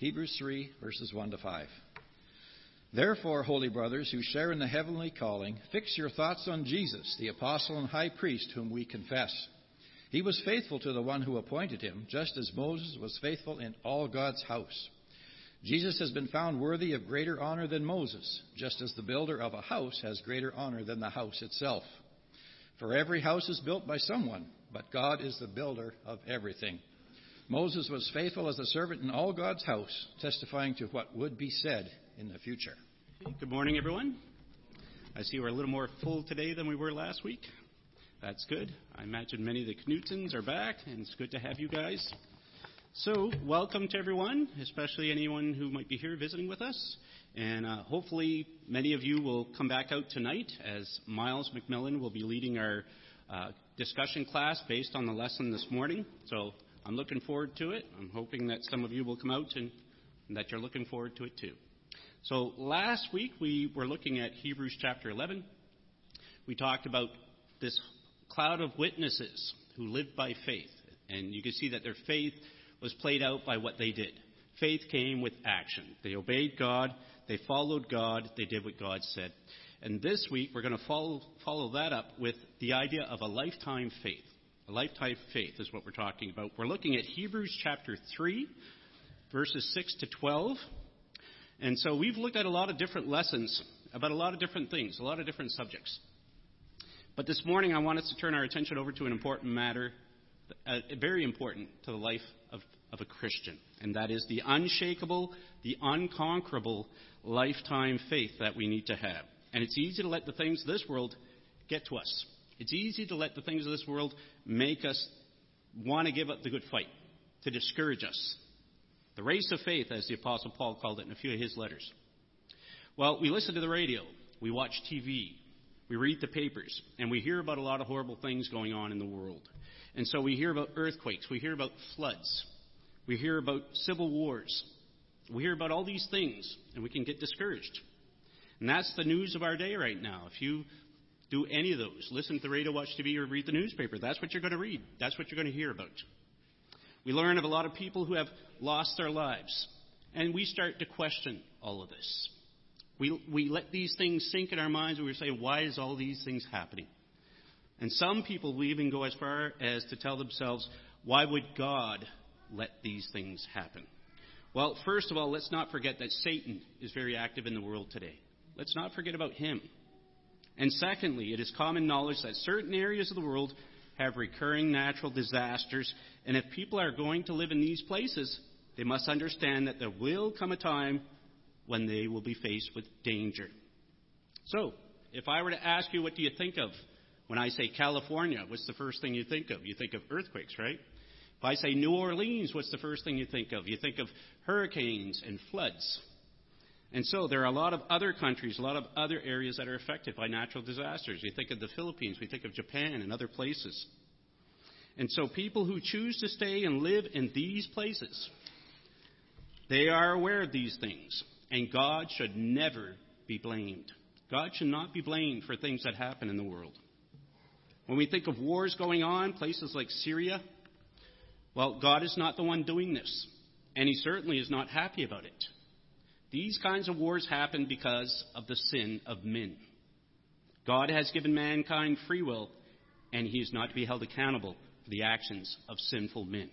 Hebrews 3, verses 1 to 5. Therefore, holy brothers who share in the heavenly calling, fix your thoughts on Jesus, the apostle and high priest whom we confess. He was faithful to the one who appointed him, just as Moses was faithful in all God's house. Jesus has been found worthy of greater honor than Moses, just as the builder of a house has greater honor than the house itself. For every house is built by someone, but God is the builder of everything. Moses was faithful as a servant in all God's house, testifying to what would be said in the future. Good morning, everyone. I see we're a little more full today than we were last week. That's good. I imagine many of the Knutsons are back, and it's good to have you guys. So, welcome to everyone, especially anyone who might be here visiting with us. And uh, hopefully, many of you will come back out tonight as Miles McMillan will be leading our uh, discussion class based on the lesson this morning. So, I'm looking forward to it. I'm hoping that some of you will come out and, and that you're looking forward to it too. So last week we were looking at Hebrews chapter 11. We talked about this cloud of witnesses who lived by faith. And you can see that their faith was played out by what they did. Faith came with action. They obeyed God, they followed God, they did what God said. And this week we're going to follow, follow that up with the idea of a lifetime faith. Lifetime faith is what we're talking about. We're looking at Hebrews chapter 3, verses 6 to 12. And so we've looked at a lot of different lessons about a lot of different things, a lot of different subjects. But this morning, I want us to turn our attention over to an important matter, uh, very important to the life of, of a Christian, and that is the unshakable, the unconquerable lifetime faith that we need to have. And it's easy to let the things of this world get to us. It's easy to let the things of this world make us want to give up the good fight, to discourage us, the race of faith, as the Apostle Paul called it in a few of his letters. Well, we listen to the radio, we watch TV, we read the papers, and we hear about a lot of horrible things going on in the world. And so we hear about earthquakes, we hear about floods, we hear about civil wars, we hear about all these things, and we can get discouraged. And that's the news of our day right now. If you do any of those, listen to the radio, watch TV, or read the newspaper, that's what you're going to read. That's what you're going to hear about. We learn of a lot of people who have lost their lives. And we start to question all of this. We, we let these things sink in our minds and we say, why is all these things happening? And some people will even go as far as to tell themselves, why would God let these things happen? Well, first of all, let's not forget that Satan is very active in the world today. Let's not forget about him. And secondly, it is common knowledge that certain areas of the world have recurring natural disasters. And if people are going to live in these places, they must understand that there will come a time when they will be faced with danger. So, if I were to ask you, what do you think of when I say California? What's the first thing you think of? You think of earthquakes, right? If I say New Orleans, what's the first thing you think of? You think of hurricanes and floods. And so there are a lot of other countries, a lot of other areas that are affected by natural disasters. You think of the Philippines, we think of Japan and other places. And so people who choose to stay and live in these places, they are aware of these things. And God should never be blamed. God should not be blamed for things that happen in the world. When we think of wars going on, places like Syria, well, God is not the one doing this. And He certainly is not happy about it. These kinds of wars happen because of the sin of men. God has given mankind free will, and he is not to be held accountable for the actions of sinful men.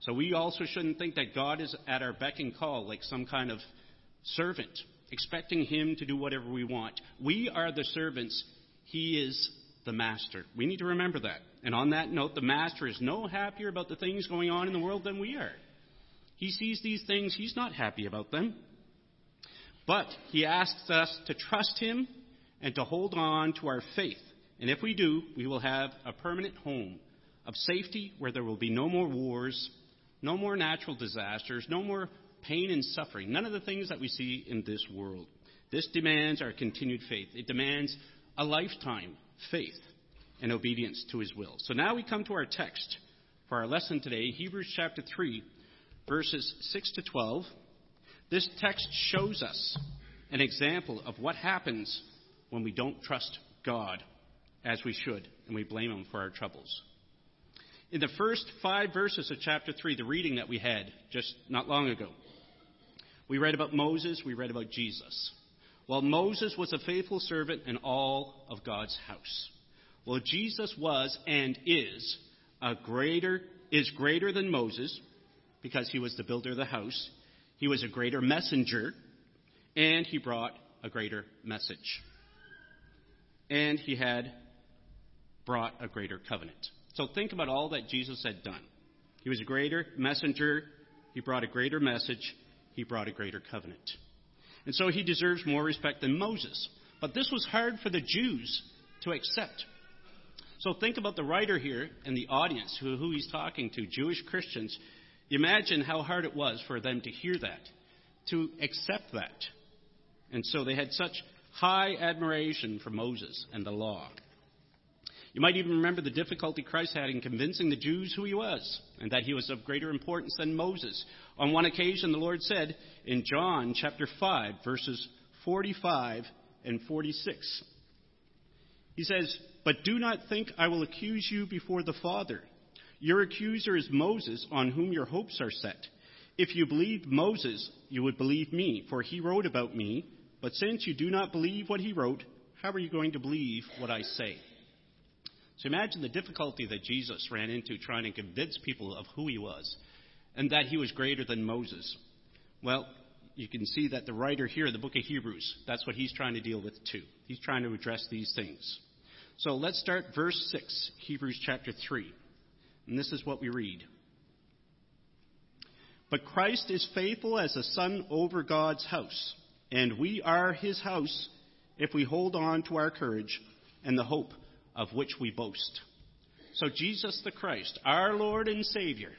So we also shouldn't think that God is at our beck and call like some kind of servant, expecting him to do whatever we want. We are the servants, he is the master. We need to remember that. And on that note, the master is no happier about the things going on in the world than we are. He sees these things, he's not happy about them. But he asks us to trust him and to hold on to our faith. And if we do, we will have a permanent home of safety where there will be no more wars, no more natural disasters, no more pain and suffering, none of the things that we see in this world. This demands our continued faith. It demands a lifetime faith and obedience to his will. So now we come to our text for our lesson today, Hebrews chapter 3, verses 6 to 12, this text shows us an example of what happens when we don't trust God as we should and we blame Him for our troubles. In the first five verses of chapter 3, the reading that we had just not long ago, we read about Moses, we read about Jesus. Well, Moses was a faithful servant in all of God's house. Well, Jesus was and is a greater is greater than Moses because he was the builder of the house. He was a greater messenger and he brought a greater message. And he had brought a greater covenant. So think about all that Jesus had done. He was a greater messenger, he brought a greater message, he brought a greater covenant. And so he deserves more respect than Moses. But this was hard for the Jews to accept. So think about the writer here and the audience who, who he's talking to, Jewish Christians. Imagine how hard it was for them to hear that, to accept that. And so they had such high admiration for Moses and the law. You might even remember the difficulty Christ had in convincing the Jews who he was and that he was of greater importance than Moses. On one occasion, the Lord said in John chapter 5, verses 45 and 46, He says, But do not think I will accuse you before the Father. Your accuser is Moses, on whom your hopes are set. If you believed Moses, you would believe me, for he wrote about me. But since you do not believe what he wrote, how are you going to believe what I say? So imagine the difficulty that Jesus ran into trying to convince people of who he was and that he was greater than Moses. Well, you can see that the writer here, the book of Hebrews, that's what he's trying to deal with too. He's trying to address these things. So let's start verse 6, Hebrews chapter 3. And this is what we read. But Christ is faithful as a son over God's house, and we are his house if we hold on to our courage and the hope of which we boast. So Jesus the Christ, our Lord and Savior,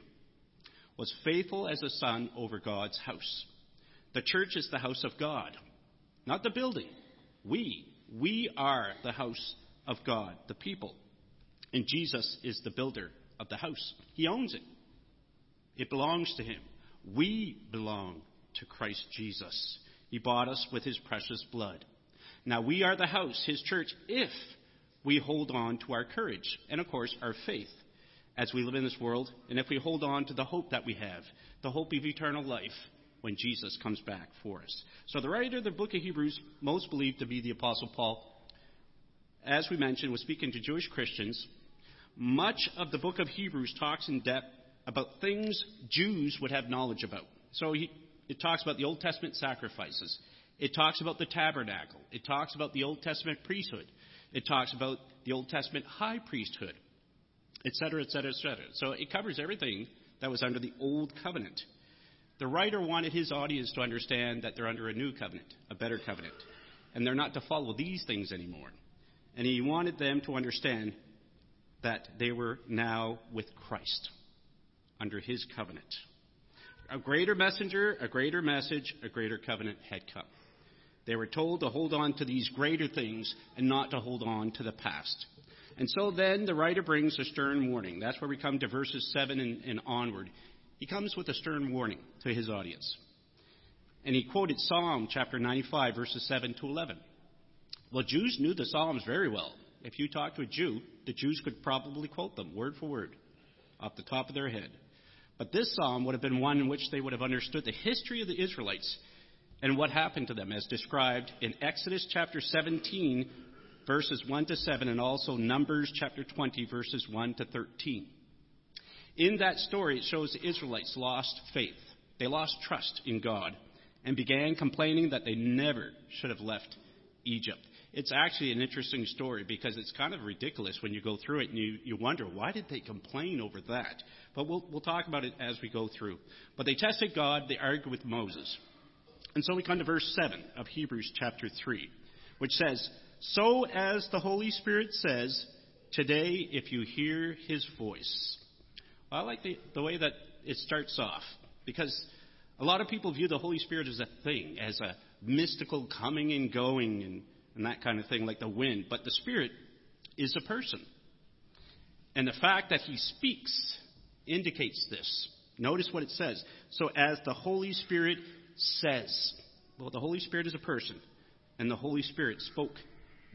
was faithful as a son over God's house. The church is the house of God, not the building. We, we are the house of God, the people. And Jesus is the builder of the house. He owns it. It belongs to him. We belong to Christ Jesus. He bought us with his precious blood. Now we are the house, his church, if we hold on to our courage and, of course, our faith as we live in this world, and if we hold on to the hope that we have, the hope of eternal life when Jesus comes back for us. So, the writer of the book of Hebrews, most believed to be the Apostle Paul, as we mentioned, was speaking to Jewish Christians. Much of the book of Hebrews talks in depth about things Jews would have knowledge about. So, he, it talks about the Old Testament sacrifices. It talks about the tabernacle. It talks about the Old Testament priesthood. It talks about the Old Testament high priesthood, etc., etc., etc. So it covers everything that was under the Old Covenant. The writer wanted his audience to understand that they're under a new covenant, a better covenant, and they're not to follow these things anymore. And he wanted them to understand that they were now with Christ under his covenant. A greater messenger, a greater message, a greater covenant had come. They were told to hold on to these greater things and not to hold on to the past. And so then the writer brings a stern warning. That's where we come to verses 7 and, and onward. He comes with a stern warning to his audience. And he quoted Psalm chapter 95, verses 7 to 11. Well, Jews knew the Psalms very well. If you talked to a Jew, the Jews could probably quote them word for word off the top of their head. But this psalm would have been one in which they would have understood the history of the Israelites and what happened to them, as described in Exodus chapter 17, verses 1 to 7, and also Numbers chapter 20, verses 1 to 13. In that story, it shows the Israelites lost faith. They lost trust in God and began complaining that they never should have left Egypt. It's actually an interesting story because it's kind of ridiculous when you go through it and you, you wonder, why did they complain over that? But we'll, we'll talk about it as we go through. But they tested God, they argued with Moses. And so we come to verse 7 of Hebrews chapter 3, which says, So as the Holy Spirit says, today if you hear his voice. I like the, the way that it starts off, because a lot of people view the Holy Spirit as a thing, as a mystical coming and going and, and that kind of thing, like the wind. But the Spirit is a person. And the fact that he speaks indicates this. Notice what it says. So as the Holy Spirit says. Well, the Holy Spirit is a person, and the Holy Spirit spoke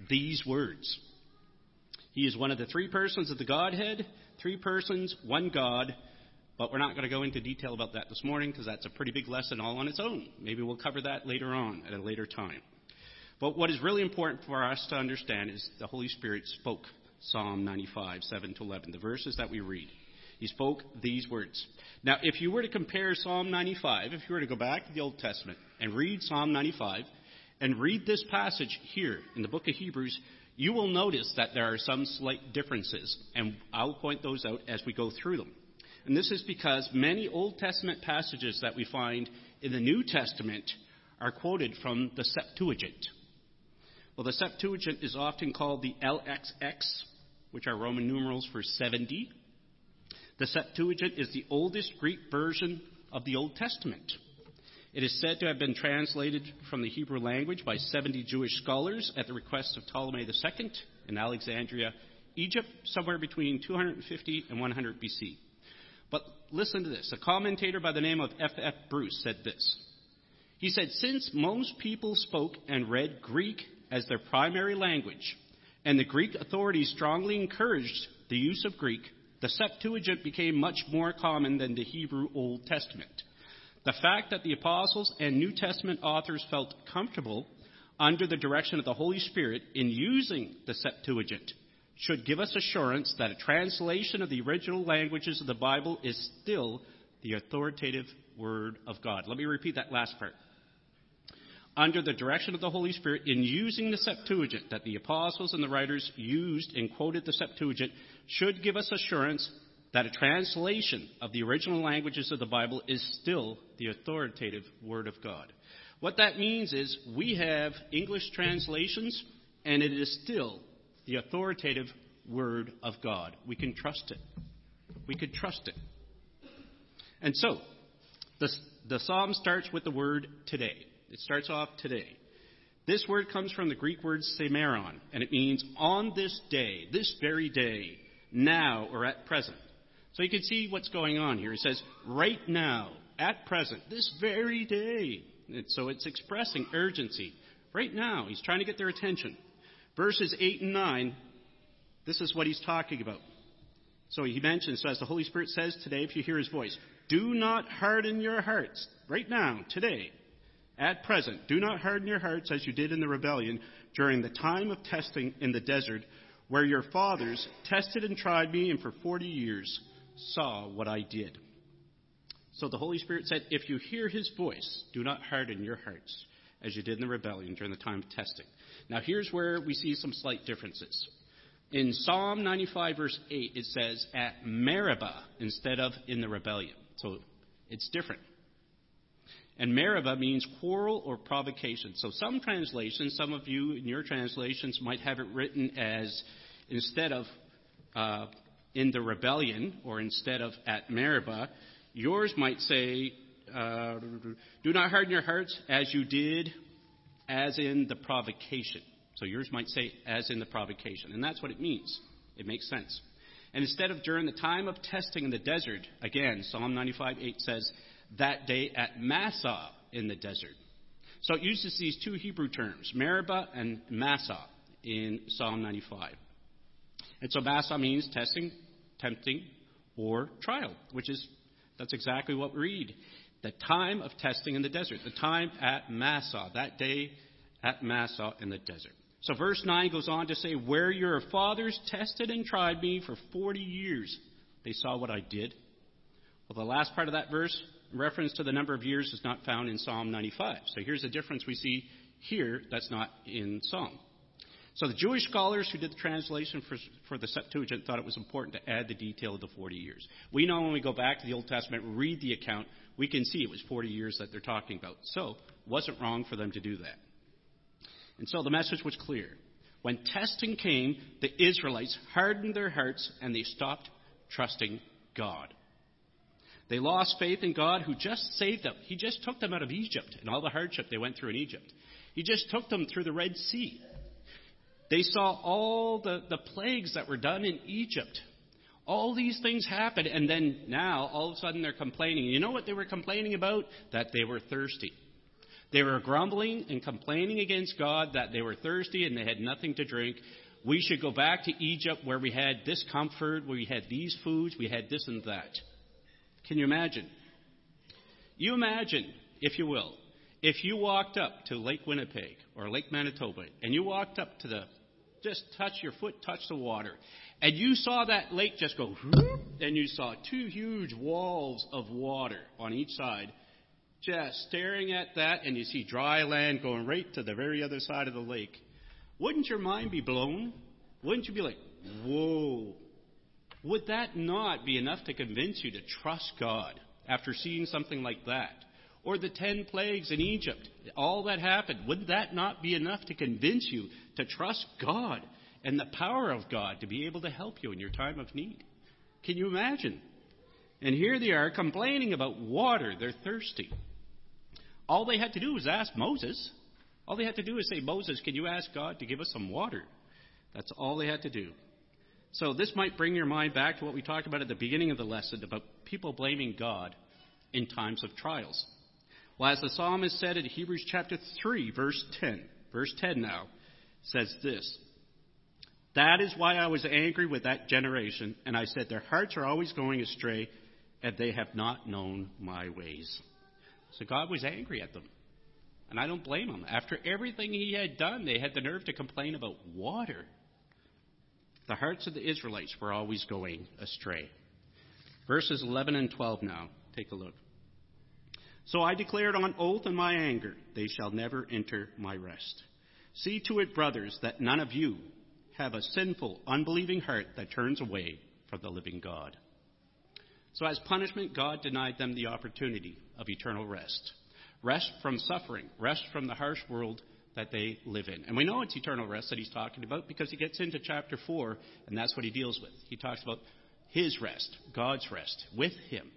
these words. He is one of the three persons of the Godhead, Three persons, one God, but we're not going to go into detail about that this morning because that's a pretty big lesson all on its own. Maybe we'll cover that later on at a later time. But what is really important for us to understand is the Holy Spirit spoke Psalm 95, 7 to 11, the verses that we read. He spoke these words. Now, if you were to compare Psalm 95, if you were to go back to the Old Testament and read Psalm 95 and read this passage here in the book of Hebrews, you will notice that there are some slight differences, and I'll point those out as we go through them. And this is because many Old Testament passages that we find in the New Testament are quoted from the Septuagint. Well, the Septuagint is often called the LXX, which are Roman numerals for 70. The Septuagint is the oldest Greek version of the Old Testament. It is said to have been translated from the Hebrew language by 70 Jewish scholars at the request of Ptolemy II in Alexandria, Egypt, somewhere between 250 and 100 BC. But listen to this. A commentator by the name of F. F. Bruce said this. He said, Since most people spoke and read Greek as their primary language, and the Greek authorities strongly encouraged the use of Greek, the Septuagint became much more common than the Hebrew Old Testament. The fact that the apostles and New Testament authors felt comfortable under the direction of the Holy Spirit in using the Septuagint should give us assurance that a translation of the original languages of the Bible is still the authoritative Word of God. Let me repeat that last part. Under the direction of the Holy Spirit, in using the Septuagint that the apostles and the writers used and quoted the Septuagint, should give us assurance that a translation of the original languages of the Bible is still the authoritative Word of God. What that means is we have English translations, and it is still the authoritative Word of God. We can trust it. We could trust it. And so, the, the psalm starts with the word today. It starts off today. This word comes from the Greek word semeron, and it means on this day, this very day, now or at present. So you can see what's going on here. He says, right now, at present, this very day. And so it's expressing urgency. Right now, he's trying to get their attention. Verses 8 and 9, this is what he's talking about. So he mentions, so as the Holy Spirit says today, if you hear his voice, do not harden your hearts. Right now, today, at present, do not harden your hearts as you did in the rebellion during the time of testing in the desert, where your fathers tested and tried me, and for 40 years saw what I did. So the Holy Spirit said, If you hear his voice, do not harden your hearts as you did in the rebellion during the time of testing. Now, here's where we see some slight differences. In Psalm 95, verse 8, it says, At Meribah instead of in the rebellion. So it's different. And Meribah means quarrel or provocation. So some translations, some of you in your translations might have it written as instead of uh, in the rebellion or instead of at Meribah, yours might say, uh, Do not harden your hearts as you did as in the provocation. So yours might say, as in the provocation. And that's what it means. It makes sense. And instead of during the time of testing in the desert, again, Psalm 95 8 says, that day at Massah in the desert. So it uses these two Hebrew terms, Meribah and Massah, in Psalm 95. And so Massah means testing, tempting, or trial, which is, that's exactly what we read. The time of testing in the desert, the time at Massah, that day at Massah in the desert. So verse 9 goes on to say, Where your fathers tested and tried me for 40 years, they saw what I did. Well, the last part of that verse, reference to the number of years, is not found in Psalm 95. So here's a difference we see here that's not in Psalm. So the Jewish scholars who did the translation for, for the Septuagint thought it was important to add the detail of the 40 years. We know when we go back to the Old Testament, read the account, we can see it was 40 years that they're talking about. So wasn't wrong for them to do that. And so the message was clear. When testing came, the Israelites hardened their hearts and they stopped trusting God. They lost faith in God who just saved them. He just took them out of Egypt and all the hardship they went through in Egypt. He just took them through the Red Sea. They saw all the, the plagues that were done in Egypt. All these things happened, and then now, all of a sudden, they're complaining. You know what they were complaining about? That they were thirsty. They were grumbling and complaining against God that they were thirsty and they had nothing to drink. we should go back to Egypt where we had this comfort, where we had these foods, we had this and that. Can you imagine? You imagine, if you will, if you walked up to Lake Winnipeg or Lake Manitoba and you walked up to the, just touch your foot, touch the water, and you saw that lake just go, and you saw two huge walls of water on each side, just staring at that, and you see dry land going right to the very other side of the lake. Wouldn't your mind be blown? Wouldn't you be like, whoa? Would that not be enough to convince you to trust God after seeing something like that? Or the ten plagues in Egypt, all that happened, would that not be enough to convince you to trust God and the power of God to be able to help you in your time of need? Can you imagine? And here they are complaining about water. They're thirsty. All they had to do was ask Moses. All they had to do is say, Moses, can you ask God to give us some water? That's all they had to do. So this might bring your mind back to what we talked about at the beginning of the lesson about people blaming God in times of trials. Well, as the psalmist said in Hebrews chapter 3, verse 10, verse 10 now, says this That is why I was angry with that generation, and I said, Their hearts are always going astray, and they have not known my ways. So God was angry at them. And I don't blame him. After everything he had done, they had the nerve to complain about water. The hearts of the Israelites were always going astray. Verses 11 and 12 now. Take a look. So I declared on oath in my anger, they shall never enter my rest. See to it, brothers, that none of you have a sinful, unbelieving heart that turns away from the living God. So, as punishment, God denied them the opportunity of eternal rest rest from suffering, rest from the harsh world that they live in. And we know it's eternal rest that he's talking about because he gets into chapter 4, and that's what he deals with. He talks about his rest, God's rest, with him.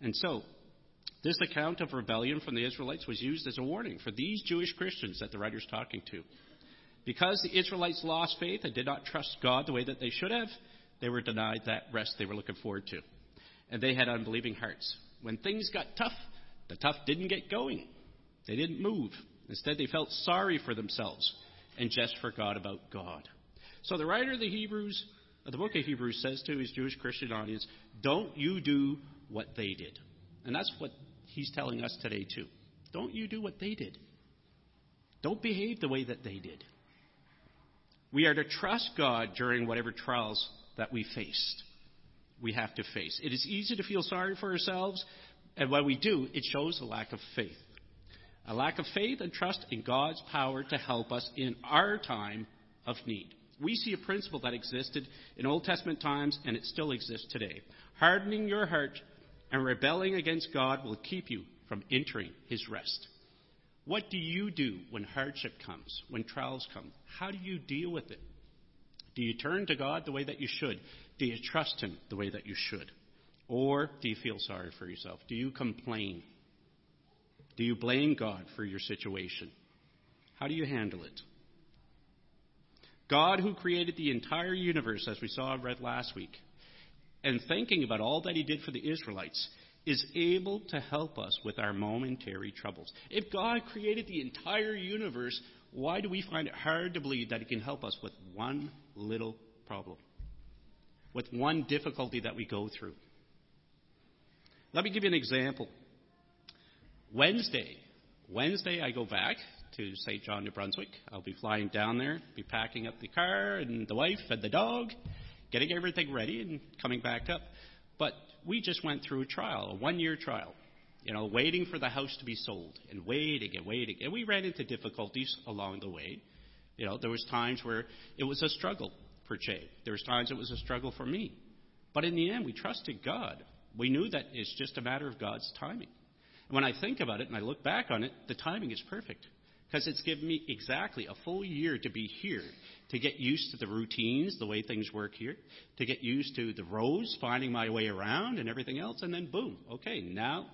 And so, this account of rebellion from the Israelites was used as a warning for these Jewish Christians that the writer's talking to. Because the Israelites lost faith and did not trust God the way that they should have, they were denied that rest they were looking forward to. And they had unbelieving hearts. When things got tough, the tough didn't get going. They didn't move. Instead, they felt sorry for themselves and just forgot about God. So the writer of the Hebrews, of the book of Hebrews, says to his Jewish Christian audience, "Don't you do what they did," and that's what he's telling us today too. Don't you do what they did. Don't behave the way that they did. We are to trust God during whatever trials that we faced. We have to face. It is easy to feel sorry for ourselves and when we do, it shows a lack of faith. A lack of faith and trust in God's power to help us in our time of need. We see a principle that existed in Old Testament times and it still exists today. Hardening your heart and rebelling against God will keep you from entering his rest. What do you do when hardship comes, when trials come? How do you deal with it? Do you turn to God the way that you should? Do you trust him the way that you should? Or do you feel sorry for yourself? Do you complain? Do you blame God for your situation? How do you handle it? God, who created the entire universe, as we saw read last week, and thinking about all that He did for the Israelites, is able to help us with our momentary troubles. If God created the entire universe, why do we find it hard to believe that He can help us with one little problem? With one difficulty that we go through? Let me give you an example. Wednesday, Wednesday I go back to St. John, New Brunswick. I'll be flying down there, be packing up the car and the wife and the dog, getting everything ready and coming back up. But we just went through a trial, a one-year trial. You know, waiting for the house to be sold and waiting and waiting. And we ran into difficulties along the way. You know, there was times where it was a struggle for Jay. There was times it was a struggle for me. But in the end, we trusted God. We knew that it's just a matter of God's timing. When I think about it and I look back on it, the timing is perfect because it's given me exactly a full year to be here, to get used to the routines, the way things work here, to get used to the roads, finding my way around and everything else, and then boom, okay, now,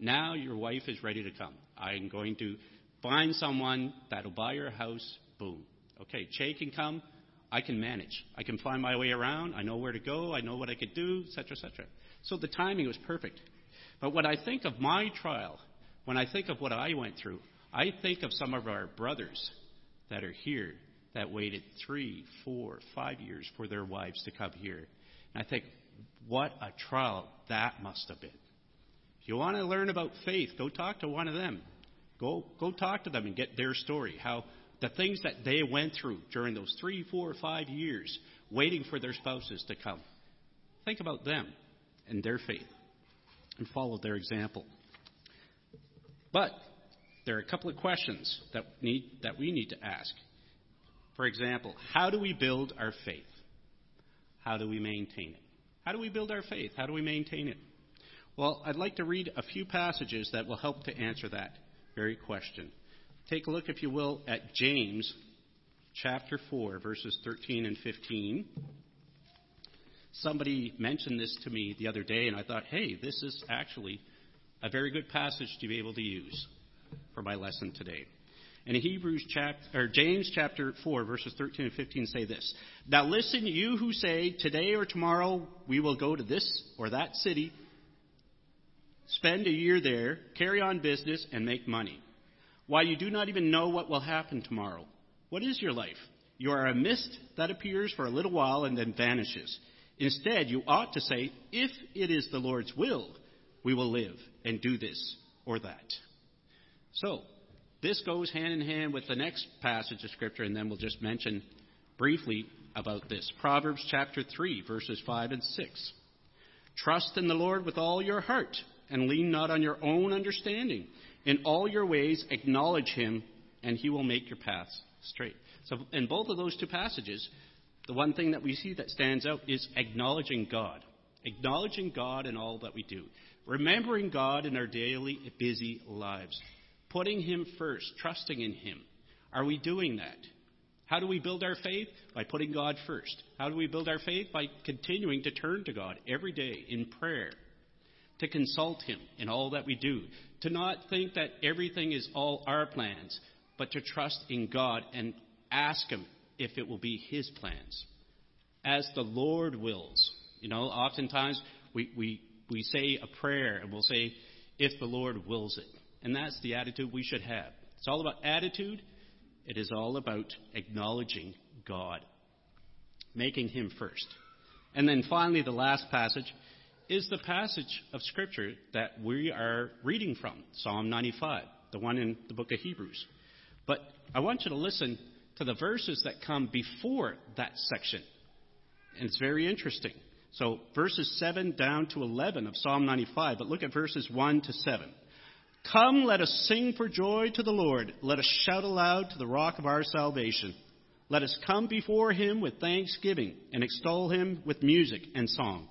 now your wife is ready to come. I'm going to find someone that'll buy your house, boom. Okay, Che can come, I can manage. I can find my way around, I know where to go, I know what I could do, etc., etc. So the timing was perfect. But when I think of my trial, when I think of what I went through, I think of some of our brothers that are here that waited three, four, five years for their wives to come here. And I think, what a trial that must have been. If you want to learn about faith, go talk to one of them. Go, go talk to them and get their story. How the things that they went through during those three, four, five years waiting for their spouses to come. Think about them and their faith and follow their example. But there are a couple of questions that, need, that we need to ask. For example, how do we build our faith? How do we maintain it? How do we build our faith? How do we maintain it? Well, I'd like to read a few passages that will help to answer that very question. Take a look, if you will, at James chapter 4, verses 13 and 15. Somebody mentioned this to me the other day, and I thought, hey, this is actually a very good passage to be able to use for my lesson today. And Hebrews chapter, or James chapter 4, verses 13 and 15 say this. Now listen, you who say, today or tomorrow we will go to this or that city, spend a year there, carry on business, and make money. Why you do not even know what will happen tomorrow. What is your life? You are a mist that appears for a little while and then vanishes. Instead, you ought to say, if it is the Lord's will, we will live and do this or that. So, this goes hand in hand with the next passage of Scripture, and then we'll just mention briefly about this. Proverbs chapter 3, verses 5 and 6. Trust in the Lord with all your heart, and lean not on your own understanding. In all your ways, acknowledge him, and he will make your paths straight. So, in both of those two passages, the one thing that we see that stands out is acknowledging God. Acknowledging God in all that we do. Remembering God in our daily, busy lives. Putting Him first, trusting in Him. Are we doing that? How do we build our faith? By putting God first. How do we build our faith? By continuing to turn to God every day in prayer, to consult Him in all that we do, to not think that everything is all our plans, but to trust in God and ask Him if it will be His plans. As the Lord wills. You know, oftentimes we, we, we say a prayer and we'll say, if the Lord wills it. And that's the attitude we should have. It's all about attitude. It is all about acknowledging God, making Him first. And then finally, the last passage is the passage of Scripture that we are reading from Psalm 95, the one in the book of Hebrews. But I want you to listen to the verses that come before that section. And it's very interesting. So, verses 7 down to 11 of Psalm 95, but look at verses 1 to 7. Come, let us sing for joy to the Lord. Let us shout aloud to the rock of our salvation. Let us come before him with thanksgiving and extol him with music and song.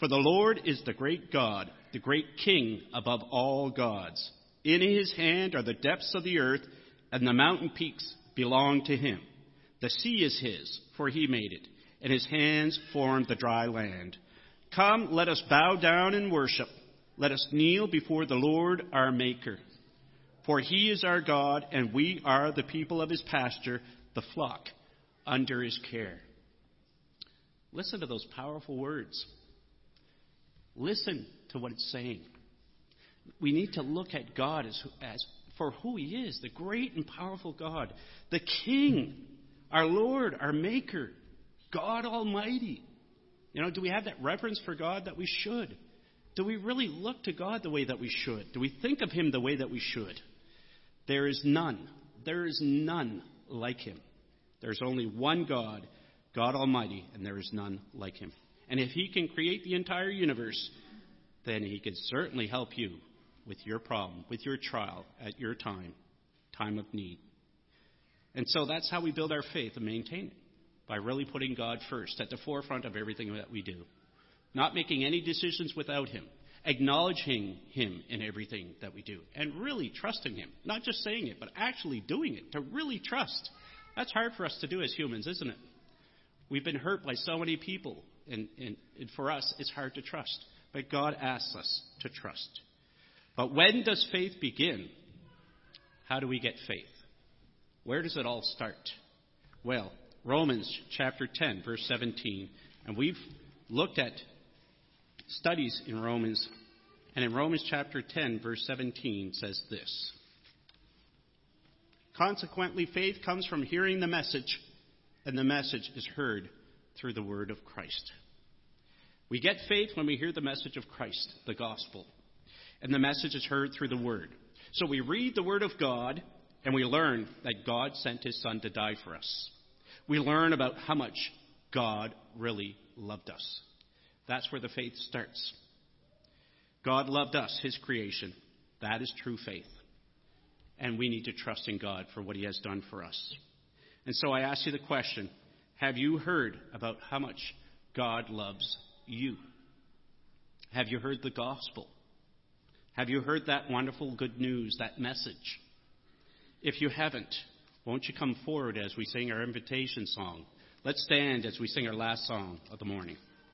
For the Lord is the great God, the great King above all gods. In his hand are the depths of the earth, and the mountain peaks belong to him. The sea is his, for he made it, and his hands formed the dry land. Come, let us bow down and worship. Let us kneel before the Lord our Maker. For he is our God, and we are the people of his pasture, the flock under his care. Listen to those powerful words. Listen to what it's saying. We need to look at God as, as for who he is the great and powerful God, the King, our Lord, our Maker, God Almighty. You know, do we have that reverence for God that we should? Do we really look to God the way that we should? Do we think of Him the way that we should? There is none. There is none like Him. There's only one God, God Almighty, and there is none like Him. And if He can create the entire universe, then He can certainly help you with your problem, with your trial, at your time, time of need. And so that's how we build our faith and maintain it by really putting God first at the forefront of everything that we do not making any decisions without Him, acknowledging Him in everything that we do, and really trusting Him. Not just saying it, but actually doing it, to really trust. That's hard for us to do as humans, isn't it? We've been hurt by so many people, and, and, and for us, it's hard to trust. But God asks us to trust. But when does faith begin? How do we get faith? Where does it all start? Well, Romans chapter 10, verse 17. And we've looked at studies in Romans, and in Romans chapter 10, verse 17 says this Consequently, faith comes from hearing the message, and the message is heard through the word of Christ. We get faith when we hear the message of Christ, the gospel, and the message is heard through the word. So we read the word of God and we learn that God sent his son to die for us. We learn about how much God really loved us. That's where the faith starts. God loved us, his creation. That is true faith. And we need to trust in God for what he has done for us. And so I ask you the question Have you heard about how much God loves you? Have you heard the gospel? Have you heard that wonderful good news, that message? If you haven't, won't you come forward as we sing our invitation song? Let's stand as we sing our last song of the morning.